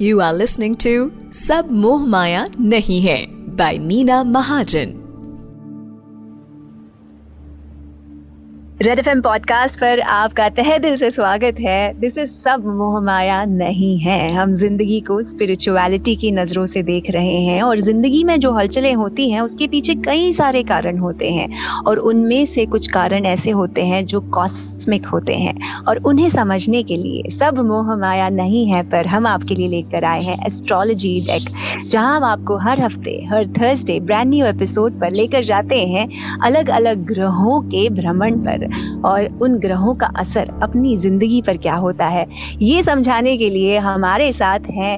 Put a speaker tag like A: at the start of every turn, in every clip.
A: You are listening to Sab Moh Maya Nahi Hai by Meena Mahajan.
B: Red F podcast पर आपका तह दिल से स्वागत है। दिस इज़ सब मोहमाया नहीं है। हम ज़िंदगी को स्पिरिचुअलिटी की नज़रों से देख रहे हैं और ज़िंदगी में जो हलचलें होती हैं, उसके पीछे कई सारे कारण होते हैं और उनमें से कुछ कारण ऐसे होते हैं जो कॉस्मिक होते हैं और उन्हें समझने के लिए सब मोहमाया नहीं है पर हम आपके लिए लेकर आए हैं एस्ट्रोलॉजी डेक जहाँ हम आपको हर हफ़्ते, हर थर्सडे ब्रांड न्यू एपिसोड पर लेकर जाते हैं अलग अलग ग्रहों के भ्रमण पर। और उन ग्रहों का असर अपनी ज़िंदगी पर क्या होता है? ये समझाने के लिए हमारे साथ हैं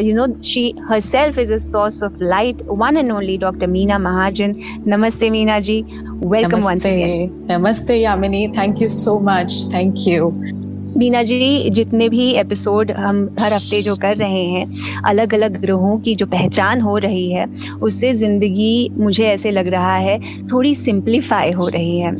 B: you know she herself is a source of light one and only doctor Meena Mahajan नमस्ते मीना जी वेलकम
C: नमस्ते नमस्ते Yamini thank you so much thank you
B: Beena ji, जितने भी एपिसोड हम हर हफ़्ते जो कर रहे हैं अलग अलग ग्रहों की जो पहचान हो रही है, उससे ज़िंदगी मुझे ऐसे लग रहा है, थोड़ी सिंप्लीफाई हो रही है।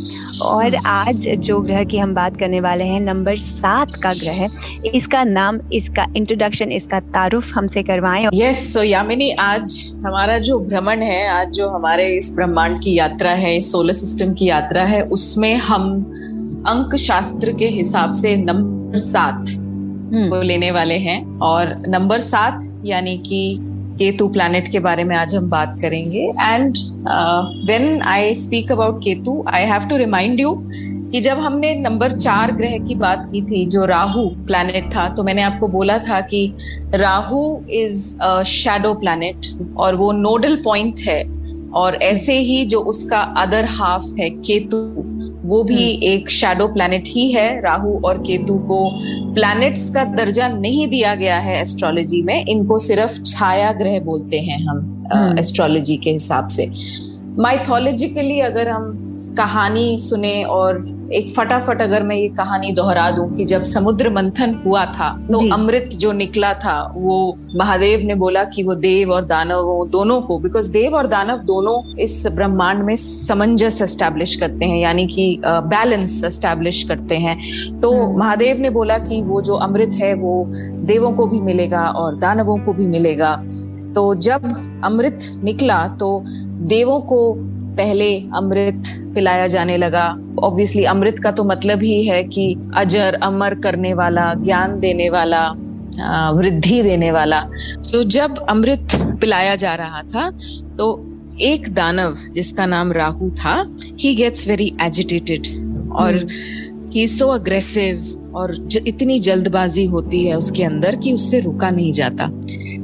B: और आज जो ग्रह की हम बात करने वाले हैं नंबर सात का ग्रह इसका नाम, इसका इंट्रोडक्शन इसका तारुफ हमसे करवाएँ।
C: यस सो यामिनी, आज हमारा जो भ्रमण है, आज जो हमारे इस ब्रह्मांड की यात्रा है सोलर सिस्टम की यात्रा है, उसमें हम अंक शास्त्र के हिसाब से नंबर सात हम्म। को लेने वाले हैं। और नंबर सात यानी कि केतु प्लैनेट के बारे में आज हम बात करेंगे। And when I speak about Ketu I have to remind you कि जब हमने नंबर चार ग्रह की बात की थी जो राहु प्लैनेट था तो मैंने आपको बोला था कि राहु इज़ शैडो प्लैनेट और वो नोडल पॉइंट है। और ऐसे ही जो उसका अदर हाफ़ है केतु वो भी हम्म। एक शैडो प्लैनेट ही है राहु और केतु को प्लैनेट्स का दर्जा नहीं दिया गया है एस्ट्रोलॉजी में इनको सिर्फ़ छाया ग्रह बोलते हैं हम एस्ट्रोलॉजी हम्म। के हिसाब से माइथोलॉजिकली अगर हम कहानी सुने और एक फटाफट अगर मैं ये कहानी दोहरा दूँ कि जब समुद्र मंथन हुआ था तो अमृत जो निकला था वो महादेव ने बोला कि वो देव और दानव दोनों को बिकॉज़ देव और दानव दोनों इस ब्रह्मांड में समंजस एस्टेब्लिश करते हैं यानी कि बैलेंस एस्टेब्लिश करते हैं। तो हम्म। महादेव ने बोला कि वो जो अमृत है वो देवों को भी मिलेगा और दानवों को भी मिलेगा। तो जब अमृत निकला तो देवों को पहले अमृत पिलाया जाने लगा। ऑब्वियसली अमृत का तो मतलब ही है कि अजर अमर करने वाला ज्ञान देने वाला वृद्धि देने वाला। सो so, जब अमृत पिलाया जा रहा था तो एक दानव जिसका नाम राहु था ही गेट्स वेरी एजिटेटेड और ही सो अग्रेसिव और ज, इतनी जल्दबाजी होती है उसके अंदर कि उससे रुका नहीं जाता।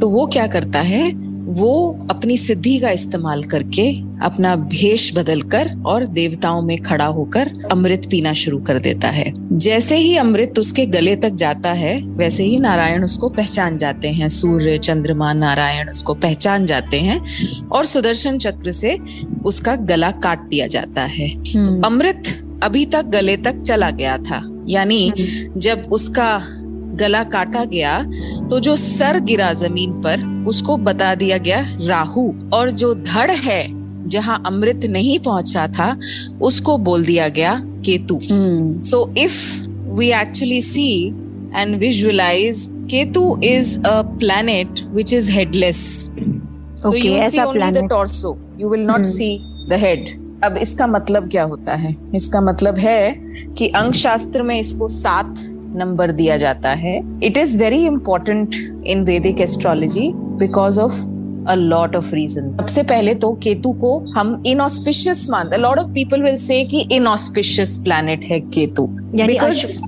C: तो वो क्या करता है वो अपनी सिद्धि का इस्तेमाल करके अपना भेष बदलकर और देवताओं में खड़ा होकर अमृत पीना शुरू कर देता है जैसे ही अमृत उसके गले तक जाता है वैसे ही नारायण उसको पहचान जाते हैं सूर्य चंद्रमा नारायण उसको पहचान जाते हैं और सुदर्शन चक्र से उसका गला काट दिया जाता है तो। अमृत अभी तक गले तक चला गया था यानी हम्म। जब उसका गला काटा गया तो जो सर गिरा ज़मीन पर उसको बता दिया गया राहु। और जो धड़ है जहाँ अमृत नहीं पहुँचा था उसको बोल दिया गया Ketu. So if we actually see and visualise Ketu is a planet which is headless so you see only the torso you will not see the head अब इसका मतलब क्या होता है? इसका मतलब है कि अंक शास्त्र में इसको सात नंबर दिया जाता है। It is very important in Vedic astrology because of a lot of reason सबसे पहले तो केतु को हम इनऑस्पिशियस मानते lot of people will say कि इनऑस्पिशियस प्लैनेट है केतु। बिकॉज़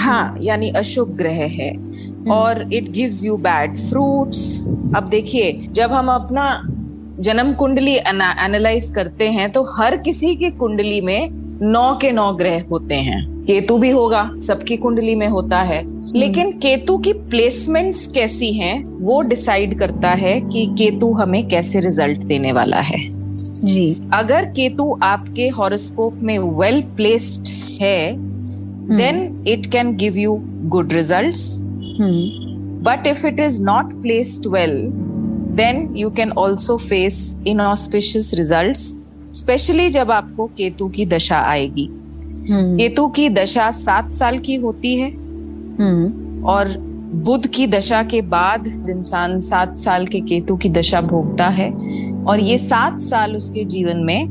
C: हाँ यानी अशुभ ग्रह है। हम्म। और it gives you bad fruits अब देखिए जब हम अपना जन्म कुंडली एनालाइज करते हैं तो हर किसी की कुंडली में नौ के नौ ग्रह होते हैं। केतु भी होगा सबकी कुंडली में होता है। लेकिन केतु की प्लेसमेंट्स कैसी हैं वो डिसाइड करता है कि केतु हमें कैसे रिज़ल्ट देने वाला है। जी। अगर केतु आपके हॉरोस्कोप में वेल well प्लेस्ड है then it can give you good results but if it is not placed well then you can also face inauspicious result specially जब आपको केतु की दशा आएगी। केतु की दशा सात साल की होती है हम्म। और बुध की दशा के बाद इंसान सात साल के केतु की दशा भोगता है और ये सात साल उसके जीवन में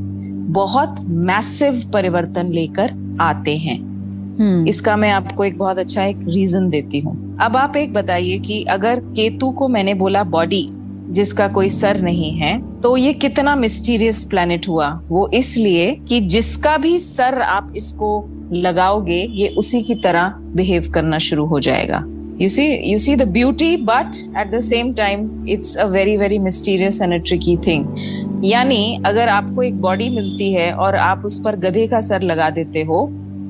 C: बहुत मैसिव परिवर्तन लेकर आते हैं हम्म। इसका मैं आपको एक बहुत अच्छा एक रीजन देती हूँ अब आप एक बताइए कि अगर केतु को मैंने बोला बॉडी जिसका कोई सर नहीं है तो ये कितना मिस्टीरियस प्लैनेट हुआ? वो इसलिए कि जिसका भी सर आप इसको लगाओगे, ये उसी की तरह बिहेव करना शुरू हो जाएगा। You see you see the beauty, but at the same time, it's a very very mysterious and a tricky thing. यानी अगर आपको एक बॉडी मिलती है और आप उस पर गधे का सर लगा देते हो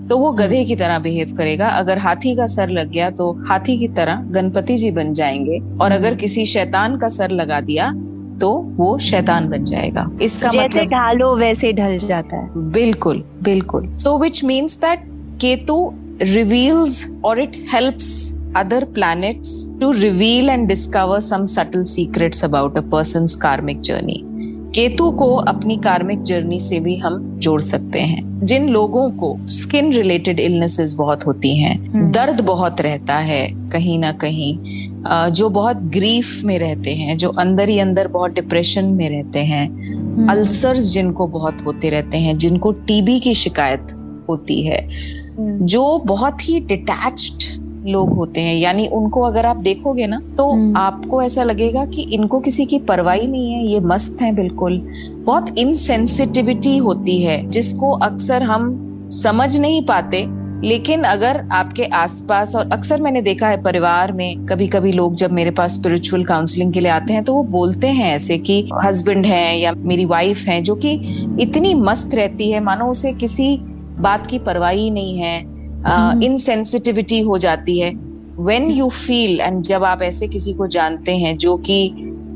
C: तो वो गधे की तरह बिहेव करेगा। अगर हाथी का सर लग गया तो हाथी की तरह गणपति जी बन जाएँगे। और अगर किसी शैतान का सर लगा दिया तो वो शैतान बन जाएगा इसका
B: जैसे मतलब ढालो वैसे ढल जाता है
C: बिल्कुल बिल्कुल so which means that Ketu reveals और it helps other planets to reveal and discover some subtle secrets about a person's karmic journey. Ketu को अपनी कार्मिक जर्नी से भी हम जोड़ सकते हैं जिन लोगों को स्किन रिलेटेड इलनेसेस बहुत होती हैं हम्म। दर्द बहुत रहता है कहीं ना कहीं जो बहुत ग्रीफ में रहते हैं जो अंदर ही अंदर बहुत डिप्रेशन में रहते हैं अल्सर्स हम्म। जिनको बहुत होते रहते हैं जिनको टीबी की शिकायत होती है हम्म। जो बहुत ही डिटैच्ड लोग होते हैं यानी उनको अगर आप देखोगे ना तो हम्म। आपको ऐसा लगेगा कि इनको किसी की परवाही नहीं है ये मस्त है बिल्कुल बहुत इनसेंसिटिविटी होती है जिसको अक्सर हम समझ नहीं पाते लेकिन अगर आपके आसपास और अक्सर मैंने देखा है परिवार में कभी कभी लोग जब मेरे पास स्पिरिचुअल काउंसलिंग के लिए आते हैं तो वो बोलते हैं ऐसे कि हस्बैंड है या मेरी वाइफ है जो कि इतनी मस्त रहती है मानो उसे किसी बात की परवाही नहीं है इनसेंसिटिविटी uh, हो जाती है वेन यू फील एंड जब आप ऐसे किसी को जानते हैं जो कि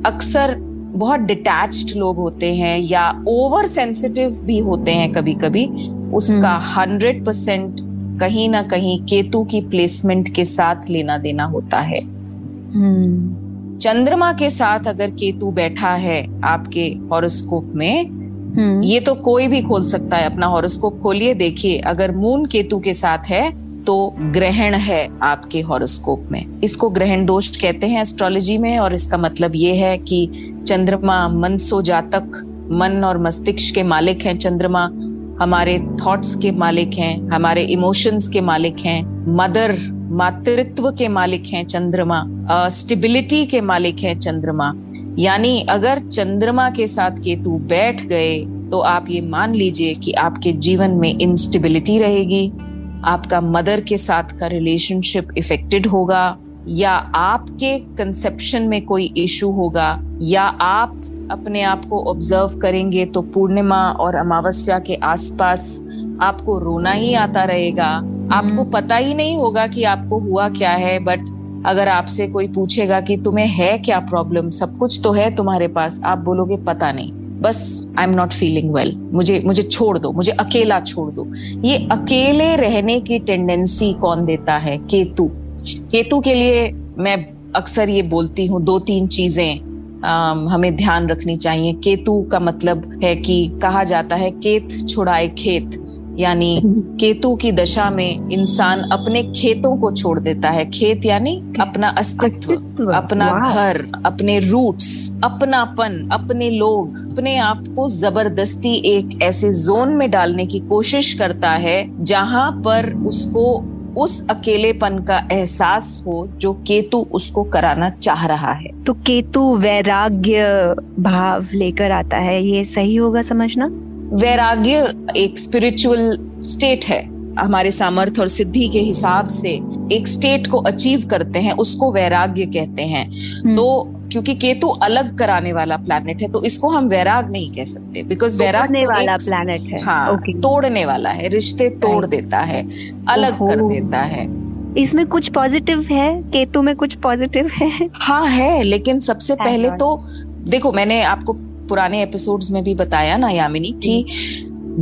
C: अक्सर बहुत डिटैच्ड लोग होते हैं या ओवर सेंसिटिव भी होते हैं कभी कभी उसका हंड्रेड हम्म। परसेंट कहीं ना कहीं केतु की प्लेसमेंट के साथ लेना देना होता है हम्म। चंद्रमा के साथ अगर केतु बैठा है आपके हॉरोस्कोप में हम्म। ये तो कोई भी खोल सकता है अपना हॉरोस्कोप खोलिए देखिए अगर मून केतु के साथ है तो ग्रहण है आपके हॉरोस्कोप में इसको ग्रहण दोष कहते हैं एस्ट्रोलॉजी में और इसका मतलब ये है कि चंद्रमा मनसो जातक मन और मस्तिष्क के मालिक हैं चंद्रमा हमारे थॉट्स के मालिक हैं, हमारे इमोशंस के मालिक हैं मदर मातृत्व के मालिक हैं चंद्रमा स्टेबिलिटी के मालिक हैं चंद्रमा। यानी अगर चंद्रमा के साथ केतु बैठ गए तो आप ये मान लीजिए कि आपके जीवन में इंस्टेबिलिटी रहेगी, आपका मदर के साथ का रिलेशनशिप इफेक्टेड होगा, या आपके कंसेप्शन में कोई इशू होगा, या आप अपने आप को ऑब्ज़र्व करेंगे तो पूर्णिमा और अमावस्या के आसपास आपको रोना ही आता रहेगा। आपको हम्म। पता ही नहीं होगा कि आपको हुआ क्या है बट अगर आपसे कोई पूछेगा कि तुम्हें है क्या प्रॉब्लम सब कुछ तो है तुम्हारे पास आप बोलोगे पता नहीं। बस I am not feeling well मुझे मुझे छोड़ दो मुझे अकेला छोड़ दो। ये अकेले रहने की टेंडेंसी कौन देता है? केतु। केतु के लिए मैं अक्सर ये बोलती हूँ दो तीन चीज़ें। हमें ध्यान रखनी चाहिए। केतु का मतलब है कि कहा जाता है केत छुड़ाए खेत। यानी केतु की दशा में इंसान अपने खेतों को छोड़ देता है। खेत यानी अपना अस्तित्व अपना घर अपने रूट्स अपनापन अपने लोग अपने आप को ज़बरदस्ती एक ऐसे जोन में डालने की कोशिश करता है जहाँ पर उसको उस अकेलेपन का एहसास हो जो केतु उसको कराना चाह रहा है।
B: तो केतु वैराग्य भाव लेकर आता है ये सही होगा समझना?
C: वैराग्य एक स्पिरिचुअल स्टेट है। हमारे सामर्थ्य और सिद्धि के हिसाब से एक स्टेट को अचीव करते हैं उसको वैराग्य कहते हैं। हम्म। तो क्योंकि केतु अलग कराने वाला प्लैनेट है तो इसको हम वैराग नहीं कह सकते बिकॉज़ वैराग
B: तो वाला प्लैनेट है।
C: हाँ okay. तोड़ने वाला है रिश्ते तोड़ देता है अलग कर देता है।
B: इसमें कुछ पॉजिटिव है? केतु में कुछ पॉजिटिव है?
C: हाँ है लेकिन सबसे पहले तो देखो मैंने आपको पुराने एपिसोड्स में भी बताया ना यामिनी कि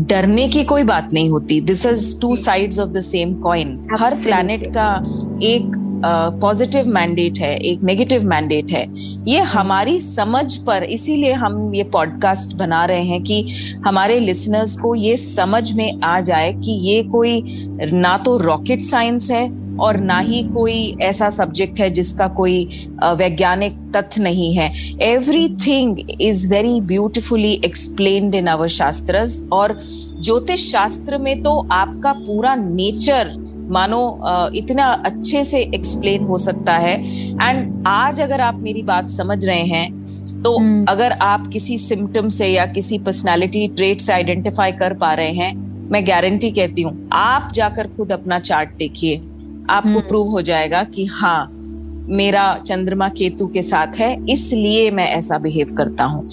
C: डरने की कोई बात नहीं होती। This is two sides of the same coin her planet का एक पॉजिटिव मैंडेट है, एक नेगेटिव मैंडेट है। ये हमारी समझ पर, इसीलिए हम ये पॉडकास्ट बना रहे हैं कि हमारे लिसनर्स को ये समझ में आ जाए कि ये कोई ना तो रॉकेट साइंस है और ना ही कोई ऐसा सब्जेक्ट है जिसका कोई वैज्ञानिक तथ्य नहीं है। Everything is very beautifully explained in our shastra और ज्योतिष शास्त्र में तो आपका पूरा नेचर मानो इतना अच्छे से एक्सप्लेन हो सकता है। एंड आज अगर आप मेरी बात समझ रहे हैं तो हम्म। अगर आप किसी सिम्टम से या किसी पर्सनालिटी ट्रेट से आइडेंटिफाई कर पा रहे हैं मैं गारंटी कहती हूँ आप जाकर खुद अपना चार्ट देखिए। आपको प्रूव हम्म। हो जाएगा कि हाँ मेरा चंद्रमा केतु के साथ है इसलिए मैं ऐसा बिहेव करता हूँ।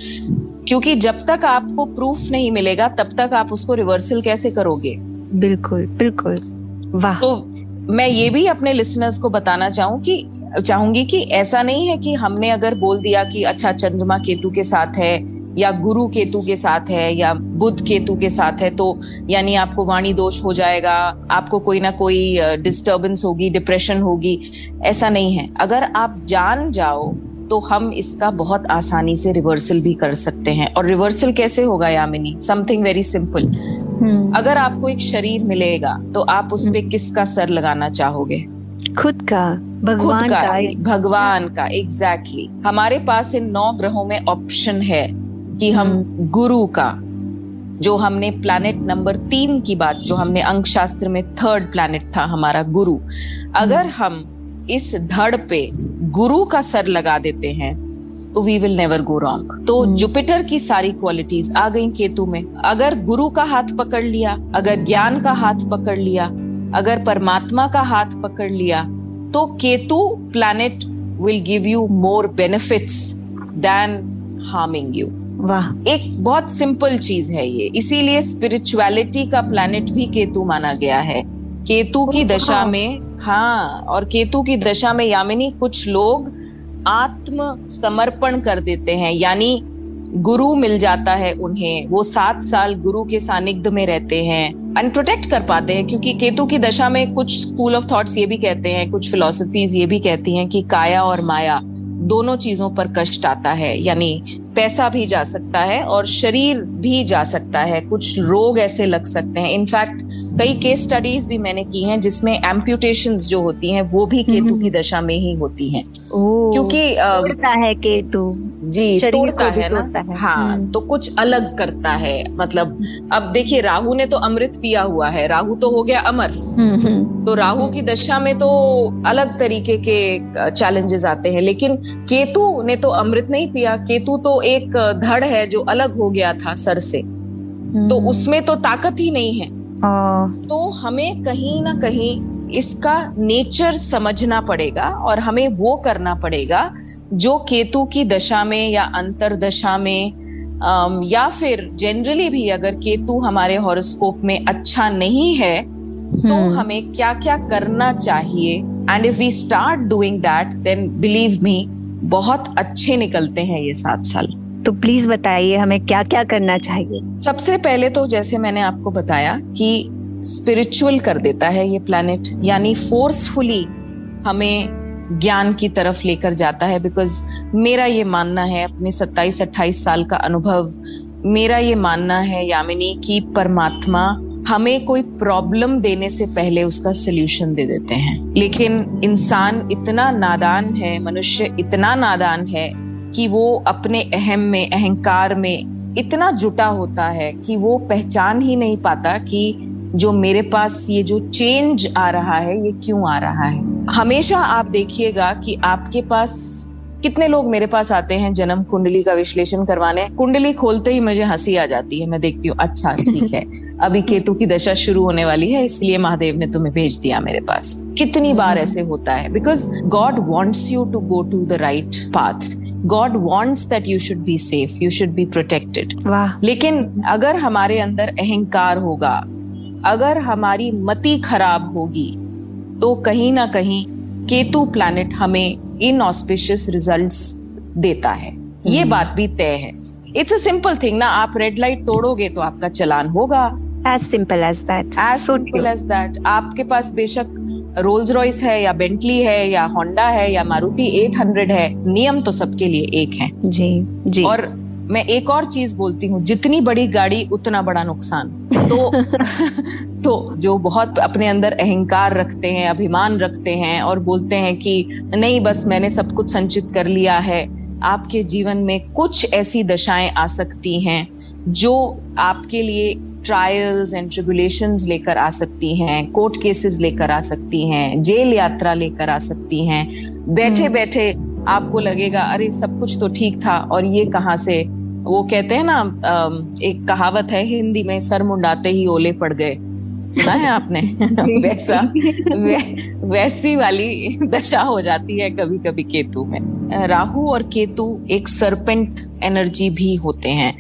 C: क्योंकि जब तक आपको प्रूफ नहीं मिलेगा तब तक आप उसको रिवर्सल कैसे करोगे?
B: बिल्कुल बिल्कुल। वाह।
C: तो मैं ये भी अपने लिसनर्स को बताना चाहूँ कि, चाहूँगी कि ऐसा नहीं है कि हमने अगर बोल दिया कि अच्छा चंद्रमा केतु के साथ है, या गुरु केतु के साथ है, या बुद्ध केतु के साथ है तो यानी आपको वाणी दोष हो जाएगा, आपको कोई ना कोई डिस्टरबेंस होगी डिप्रेशन होगी, ऐसा नहीं है। अगर आप जान जाओ तो हम इसका बहुत आसानी से रिवर्सल भी कर सकते हैं और रिवर्सल कैसे होगा यामिनी समथिंग वेरी सिंपल अगर आपको एक शरीर मिलेगा तो आप उस पर हम्म। किसका सर लगाना चाहोगे
B: खुद का भगवान
C: खुद का, का भगवान का एग्जैक्टली exactly. हमारे पास इन नौ ग्रहों में ऑप्शन है कि हम हम्म। गुरु का जो हमने प्लैनेट नंबर तीन की बात जो हमने अंक शास्त्र में थर्ड प्लैनेट था हमारा गुरु अगर हम्म। हम इस धड़ पे गुरु का सर लगा देते हैं तो we will never go wrong तो जुपिटर हम्म। की सारी क्वालिटीज आ गई केतु में। अगर गुरु का हाथ पकड़ लिया अगर ज्ञान का हाथ पकड़ लिया अगर परमात्मा का हाथ पकड़ लिया तो Ketu planet will give you more benefits then harming you
B: वाह।
C: एक बहुत सिंपल चीज़ है ये। इसीलिए स्पिरिचुअलिटी का प्लैनेट भी केतु माना गया है। केतु की दशा हाँ। में हाँ और केतु की दशा में यामिनी कुछ लोग आत्म समर्पण कर देते हैं, यानी गुरु मिल जाता है उन्हें। वो सात साल गुरु के सानिध्य में रहते हैं अनप्रोटेक्ट कर पाते हैं, क्योंकि केतु की दशा में कुछ स्कूल ऑफ़ थॉट्स ये भी कहते हैं, कुछ फिलोसफीज ये भी कहती हैं कि काया और माया दोनों चीज़ों पर कष्ट आता है, यानी पैसा भी जा सकता है और शरीर भी जा सकता है। कुछ रोग ऐसे लग सकते हैं। इनफैक्ट कई केस स्टडीज़ भी मैंने की हैं जिसमें एम्प्यूटेशन जो होती हैं वो भी केतु की दशा में ही होती हैं। क्योंकि
B: तोड़ता है केतु।
C: जी तोड़ता है ना? है। हाँ हम्म। तो कुछ अलग करता है। मतलब अब देखिए राहु ने तो अमृत पिया हुआ है। राहु तो हो गया अमर। हम्म, हम्म। तो राहु की दशा में तो अलग तरीके के चैलेंजेस आते हैं। लेकिन केतु ने तो अमृत नहीं पिया। केतु तो एक धड़ है जो अलग हो गया था सर से। तो उसमें तो ताकत ही नहीं है। तो हमें कहीं ना कहीं इसका नेचर समझना पड़ेगा और हमें वो करना पड़ेगा जो केतु की दशा में या अंतर दशा में या फिर जनरली भी अगर केतु हमारे हॉरोस्कोप में अच्छा नहीं है तो हम्म। हमें क्या क्या करना चाहिए? And if we start doing that then believe me बहुत अच्छे निकलते हैं ये सात साल।
B: तो प्लीज़ बताइए हमें क्या क्या करना चाहिए?
C: सबसे पहले तो जैसे मैंने आपको बताया कि स्पिरिचुअल कर देता है ये प्लैनेट यानी फोर्सफुली हमें ज्ञान की तरफ़ लेकर जाता है बिकॉज़ मेरा ये मानना है अपने 27 28 साल का अनुभव मेरा ये मानना है यामिनी कि परमात्मा हमें कोई प्रॉब्लम देने से पहले उसका सोल्यूशन दे देते हैं। लेकिन इंसान इतना नादान है, मनुष्य इतना नादान है कि वो अपने अहम में, अहंकार में इतना जुटा होता है कि वो पहचान ही नहीं पाता कि जो मेरे पास ये जो चेंज आ रहा है, ये क्यों आ रहा है। हमेशा आप देखिएगा कि आपके पास कितने लोग मेरे पास आते हैं जन्म कुंडली का विश्लेषण करवाने? कुंडली खोलते ही मुझे हँसी आ जाती है। मैं देखती हूँ अच्छा ठीक है। अभी केतु की दशा शुरू होने वाली है इसलिए महादेव ने तुम्हें भेज दिया मेरे पास। कितनी बार ऐसे होता है because God wants you to go to the right path God wants that you should be safe you should be protected लेकिन अगर हमारे अंदर अहंकार होगा अगर हमारी मति खराब होगी तो कहीं ना कहीं केतु प्लैनेट हमें इन ऑस्पिशियस रिजल्ट्स देता है। ये hmm. बात भी तय है। इट्स अ सिंपल थिंग ना आप रेड लाइट तोड़ोगे तो आपका चलान होगा।
B: As simple as that
C: as simple as that आपके पास बेशक रोल्स रॉयस है या बेंटली है या होंडा है या मारुति 800 है नियम तो सबके लिए एक है।
B: जी जी।
C: और मैं एक और चीज़ बोलती हूँ, जितनी बड़ी गाड़ी, उतना बड़ा नुकसान तो तो जो बहुत अपने अंदर अहंकार रखते हैं, अभिमान रखते हैं और बोलते हैं कि, नहीं, बस मैंने सब कुछ संचित कर लिया है आपके जीवन में कुछ ऐसी दशाएँ आ सकती हैं, जो आपके लिए ट्रायल्स एंड ट्रिबुलेशन लेकर आ सकती हैं कोर्ट केसेस लेकर आ सकती हैं, जेल यात्रा लेकर आ सकती हैं बैठे। बैठे आपको लगेगा, अरे, सब कुछ तो ठीक था, और ये कहाँ से वो कहते हैं ना एक कहावत है हिंदी में सर मुंडाते ही ओले पड़ गए। सुना है आपने? वैसा वै, वैसी वाली दशा हो जाती है कभी कभी केतु में। राहु और केतु एक सरपेंट एनर्जी भी होते हैं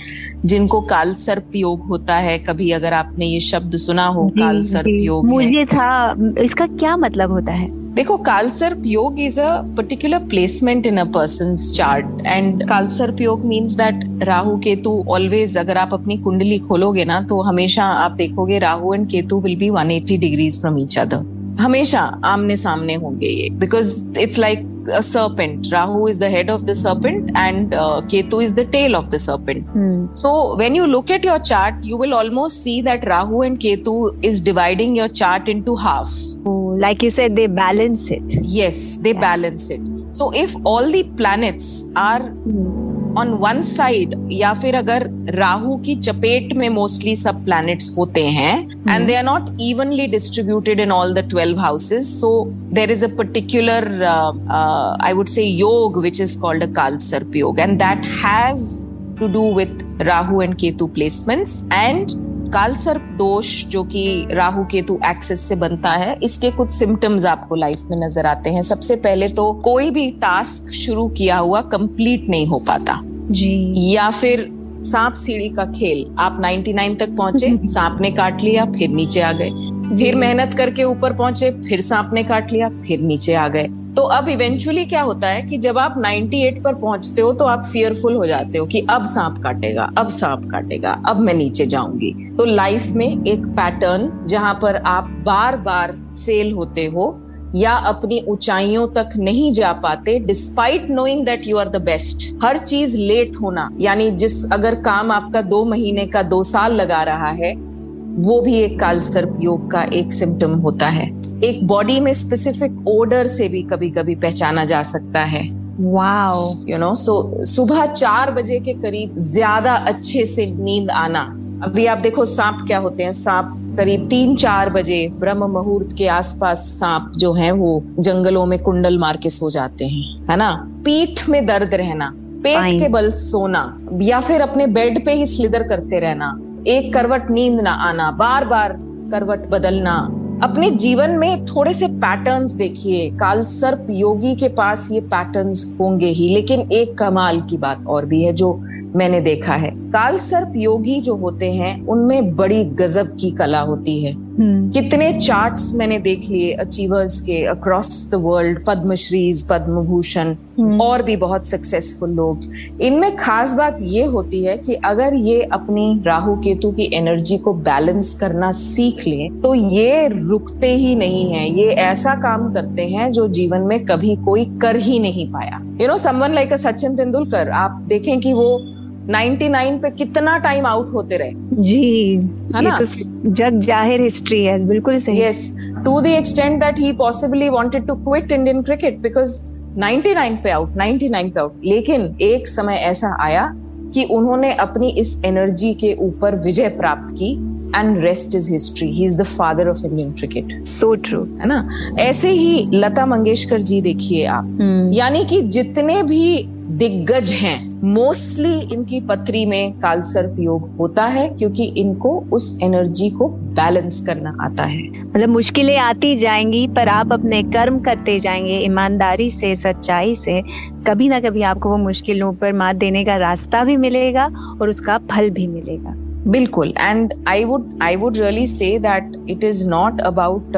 C: जिनको काल सर्प योग होता है। कभी अगर आपने ये शब्द सुना हो काल सर्प योग
B: मुझे था इसका क्या मतलब होता है?
C: देखो kaal sarp yog is a particular placement in a person chart and kaal sarp yog means that Rahu Ketu always अगर आप अपनी कुंडली खोलोगे ना तो हमेशा आप देखोगे Rahu and Ketu will be 180 degrees from each other हमेशा आमने सामने होंगे ये। Because it's like serpent Rahu is the head of the serpent and Ketu is the tail of the serpent so when you look at your chart you will almost see that Rahu and Ketu is dividing
B: your chart in two half like you
C: said balance it yes they balance it so if all planets are on one side या फिर अगर राहु की चपेट में mostly सब planets होते हैं and they are not evenly distributed in all the twelve houses so there is a particular I would say yog which is called a kaal sarp yog and that has to do with Rahu and Ketu placements and kaal sarp dosh जो कि Rahu Ketu access से बनता है इसके कुछ symptoms आपको life में नज़र आते हैं। सबसे पहले तो कोई भी टास्क शुरू किया हुआ कंप्लीट नहीं हो पाता।
B: जी।
C: या फिर सांप सीढ़ी का खेल आप 99 तक पहुँचे सांप ने काट लिया फिर नीचे आ गए। फिर मेहनत करके ऊपर पहुँचे, फिर सांप ने काट लिया, फिर नीचे आ गए। तो अब इवेंचुअली क्या होता है कि जब आप 98 पर पहुँचते हो तो आप फियरफुल हो जाते हो कि अब सांप काटेगा, अब सांप काटेगा, अब मैं नीचे जाऊँगी। तो लाइफ में एक पैटर्न जहाँ पर आप बार बार फेल होते हो या अपनी ऊंचाइयों तक नहीं जा पाते despite knowing that you are the best हर चीज़ लेट होना, यानी जिस अगर काम आपका दो महीने का, दो साल लगा रहा है वो भी एक काल सर्प योग का एक सिम्टम होता है। एक बॉडी में स्पेसिफिक ओडर से भी कभी कभी पहचाना जा सकता है।
B: वाओ
C: यू नो सो सुबह चार बजे के करीब ज़्यादा अच्छे से नींद आना। अभी आप देखो सांप क्या होते हैं। सांप करीब तीन चार बजे ब्रह्म मुहूर्त के आसपास सांप जो है वो जंगलों में कुंडल मार के सो जाते हैं। है ना? पीठ में दर्द रहना पेट के बल सोना या फिर अपने बेड पे ही स्लिदर करते रहना। एक करवट नींद ना आना बार बार करवट बदलना। अपने जीवन में थोड़े से पैटर्न्स देखिए। काल सर्प योगी के पास ये पैटर्न्स होंगे ही, लेकिन एक कमाल की बात और भी है जो मैंने देखा है। काल सर्प योगी जो होते हैं, उनमें बड़ी गजब की कला होती है। कितने चार्ट्स मैंने देख लिए अचीवर्स के across the world Padmashris Padma Bhushan hmm. और भी बहुत सक्सेसफुल लोग। इनमें खास बात ये होती है कि अगर ये अपनी राहु केतु की एनर्जी को बैलेंस करना सीख लें तो ये रुकते ही नहीं है। ये ऐसा काम करते हैं जो जीवन में कभी कोई कर ही नहीं पाया। You know someone like a Sachin Tendulkar आप देखें कि वो 99 पे कितना टाइम आउट होते रहे?
B: जी है ना? तो जग ज़ाहिर हिस्ट्री है बिल्कुल सही।
C: Yes to the extent that he possibly wanted to quit Indian cricket because 99 पे आउट 99 पे आउट लेकिन एक समय ऐसा आया कि उन्होंने अपनी इस एनर्जी के ऊपर विजय प्राप्त की and rest is history he is the father of Indian cricket
B: so true
C: है ना? ऐसे ही लता मंगेशकर जी देखिए आप। hmm. यानी कि जितने भी दिग्गज हैं। मोस्टली इनकी पत्री में कालसर्प योग होता है क्योंकि इनको उस एनर्जी को बैलेंस करना आता है।
B: मतलब मुश्किलें आती जाएँगी, पर आप अपने कर्म करते जाएँगे, ईमानदारी से, सच्चाई से, कभी ना कभी आपको वो मुश्किलों पर मात देने का रास्ता भी मिलेगा और उसका फल भी मिलेगा।
C: बिल्कुल and I would I would really say that it is not about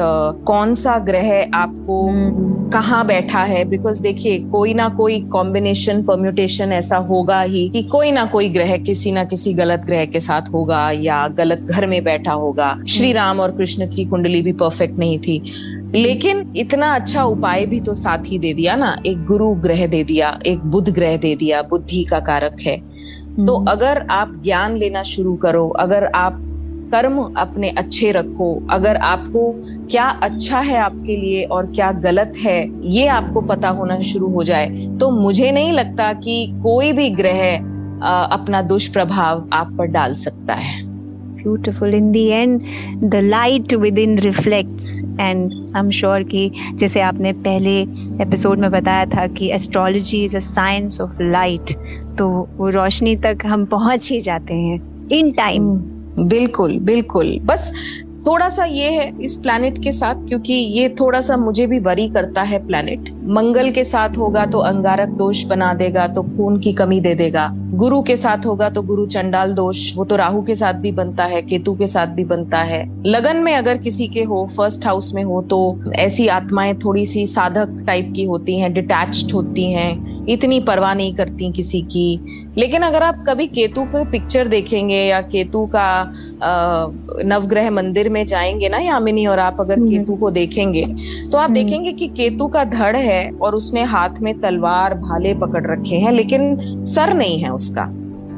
C: कौन सा ग्रह आपको hmm. कहाँ बैठा है बिकॉज़ देखिए, कोई ना कोई कॉम्बिनेशन परम्यूटेशन ऐसा होगा ही कि कोई ना कोई ग्रह किसी ना किसी गलत ग्रह के साथ होगा या गलत घर में बैठा होगा श्री hmm. राम और कृष्ण की कुंडली भी परफेक्ट नहीं थी लेकिन इतना अच्छा उपाय भी तो साथ ही दे दिया ना एक गुरु ग्रह दे दिया, एक बुध ग्रह दे दिया, बुद्धि का कारक है तो हम्म। अगर आप ज्ञान लेना शुरू करो अगर आप कर्म अपने अच्छे रखो अगर आपको क्या अच्छा है आपके लिए और क्या गलत है ये आपको पता होना शुरू हो जाए तो मुझे नहीं लगता कि कोई भी ग्रह अपना दुष्प्रभाव आप पर डाल सकता है
B: beautiful in the and the light within reflects and I am sure कि जैसे आपने पहले एपिसोड में बताया था कि astrology is a science of light तो वो रोशनी तक हम पहुँच ही जाते हैं इन टाइम
C: बिल्कुल बिल्कुल। बस थोड़ा सा ये है इस प्लैनेट के साथ, क्योंकि ये थोड़ा सा मुझे भी वरी करता है प्लैनेट मंगल के साथ होगा तो अंगारक दोष बना देगा तो खून की कमी दे देगा। गुरु के साथ होगा तो गुरु चंडाल दोष, वो तो राहु के साथ भी बनता है, केतु के साथ भी बनता है। लगन में अगर किसी के हो फ़र्स्ट हाउस में हो तो ऐसी आत्माएँ थोड़ी सी साधक टाइप की होती हैं डिटैच्ड होती हैं। इतनी परवाह नहीं करती किसी की लेकिन अगर आप कभी केतु का पिक्चर देखेंगे या केतु का नवग्रह मंदिर में जाएँगे ना यामिनी और आप अगर हम्म। केतु को देखेंगे तो आप हम्म। देखेंगे कि केतु का धड़ है और उसने हाथ में तलवार भाले पकड़ रखे हैं लेकिन सर नहीं है उसका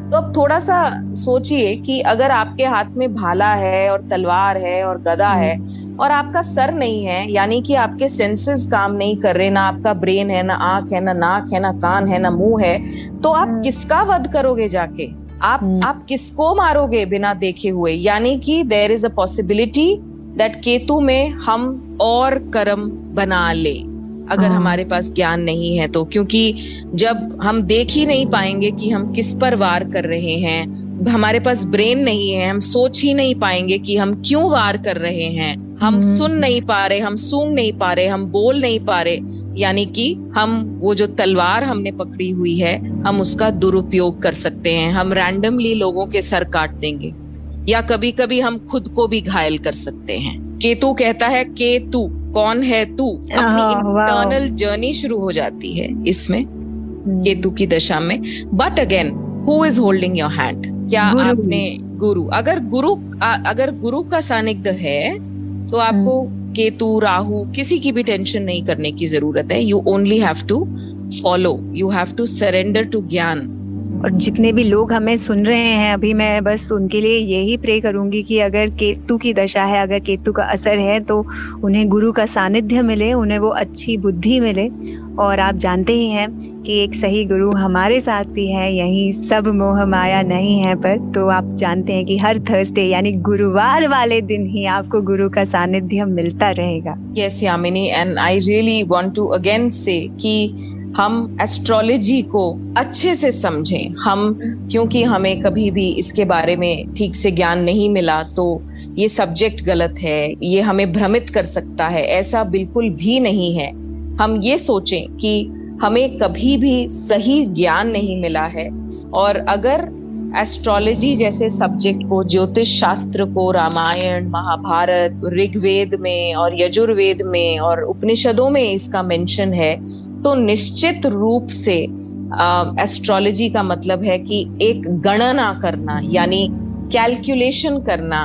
C: तो अब थोड़ा सा सोचिए कि अगर आपके हाथ में भाला है और तलवार है और गदा है और आपका सर नहीं है यानी कि आपके सेंसेस काम नहीं कर रहे ना आपका ब्रेन है ना आँख है ना नाक है ना कान है ना मुँह है तो आप हम्म। किसका वध करोगे जाके आप हम्म। आप किसको मारोगे बिना देखे हुए यानी कि there is a possibility that Ketu में हम और कर्म बना ले अगर हाँ। हमारे पास ज्ञान नहीं है तो क्योंकि जब हम देख ही नहीं पाएँगे कि हम किस पर वार कर रहे हैं हमारे पास ब्रेन नहीं है हम सोच ही नहीं पाएँगे कि हम क्यों वार कर रहे हैं हम हम्म। सुन नहीं पा रहे हम सूंघ नहीं पा रहे हम बोल नहीं पा रहे यानी कि हम वो जो तलवार हमने पकड़ी हुई है हम उसका दुरुपयोग कर सकते हैं हम रैंडमली लोगों के सर काट देंगे या कभी कभी हम खुद को भी घायल कर सकते हैं केतु कहता है केतु कौन है तू? अपनी इंटरनल जर्नी शुरू हो जाती है इसमें हम्म। केतु की दशा में। But again who is holding your hand क्या आपने गुरु? अगर गुरु अगर गुरु का सानिध्य है तो आपको हम्म। केतु राहु किसी की भी टेंशन नहीं करने की ज़रूरत है। You only have to follow you have to surrender to gyan.
B: और जितने भी लोग हमें सुन रहे हैं, अभी मैं बस उनके लिए यही प्रे करूँगी कि अगर केतु की दशा है, अगर केतु का असर है तो उन्हें गुरु का सानिध्य मिले, उन्हें वो अच्छी बुद्धि मिले। और आप जानते ही हैं कि एक सही गुरु हमारे साथ भी है, यही सब मोह माया नहीं है, पर तो आप जानते हैं कि हर थर्सडे यानी गुरुवार वाले दिन ही आपको गुरु का सानिध्य मिलता रहेगा।
C: Yes Yamini and I really want to again say कि हम एस्ट्रोलॉजी को अच्छे से समझें। हम, क्योंकि हमें कभी भी इसके बारे में ठीक से ज्ञान नहीं मिला तो ये सब्जेक्ट गलत है, ये हमें भ्रमित कर सकता है, ऐसा बिल्कुल भी नहीं है। हम ये सोचें कि हमें कभी भी सही ज्ञान नहीं मिला है, और अगर एस्ट्रोलॉजी जैसे सब्जेक्ट को, ज्योतिष शास्त्र को, रामायण, महाभारत, ऋग्वेद में और यजुर्वेद में और उपनिषदों में इसका मेंशन है तो निश्चित रूप से एस्ट्रोलॉजी का मतलब है कि एक गणना करना, यानी कैलकुलेशन करना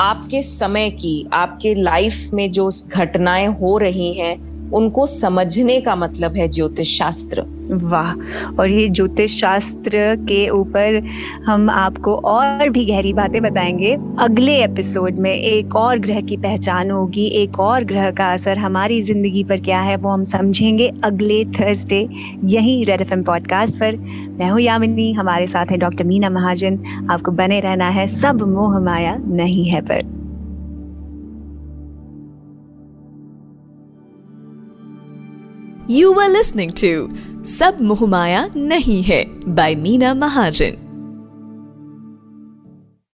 C: आपके समय की, आपके लाइफ में जो घटनाएँ हो रही हैं उनको समझने का मतलब है ज्योतिष शास्त्र।
B: वाह, और ये ज्योतिष शास्त्र के ऊपर हम आपको और भी गहरी बातें बताएँगे। अगले एपिसोड में एक और ग्रह की पहचान होगी, एक और ग्रह का असर हमारी ज़िंदगी पर क्या है, वो हम समझेंगे अगले थर्सडे यही रेड एफ़ पॉडकास्ट पर। मैं हूँ यामिनी, हमारे साथ हैं डॉक्टर मीना महाजन। आपको बने रहना है, सब मोह माया नहीं है पर।
A: You were listening to Sab Mohmaya Nahi Hai by Meena Mahajan.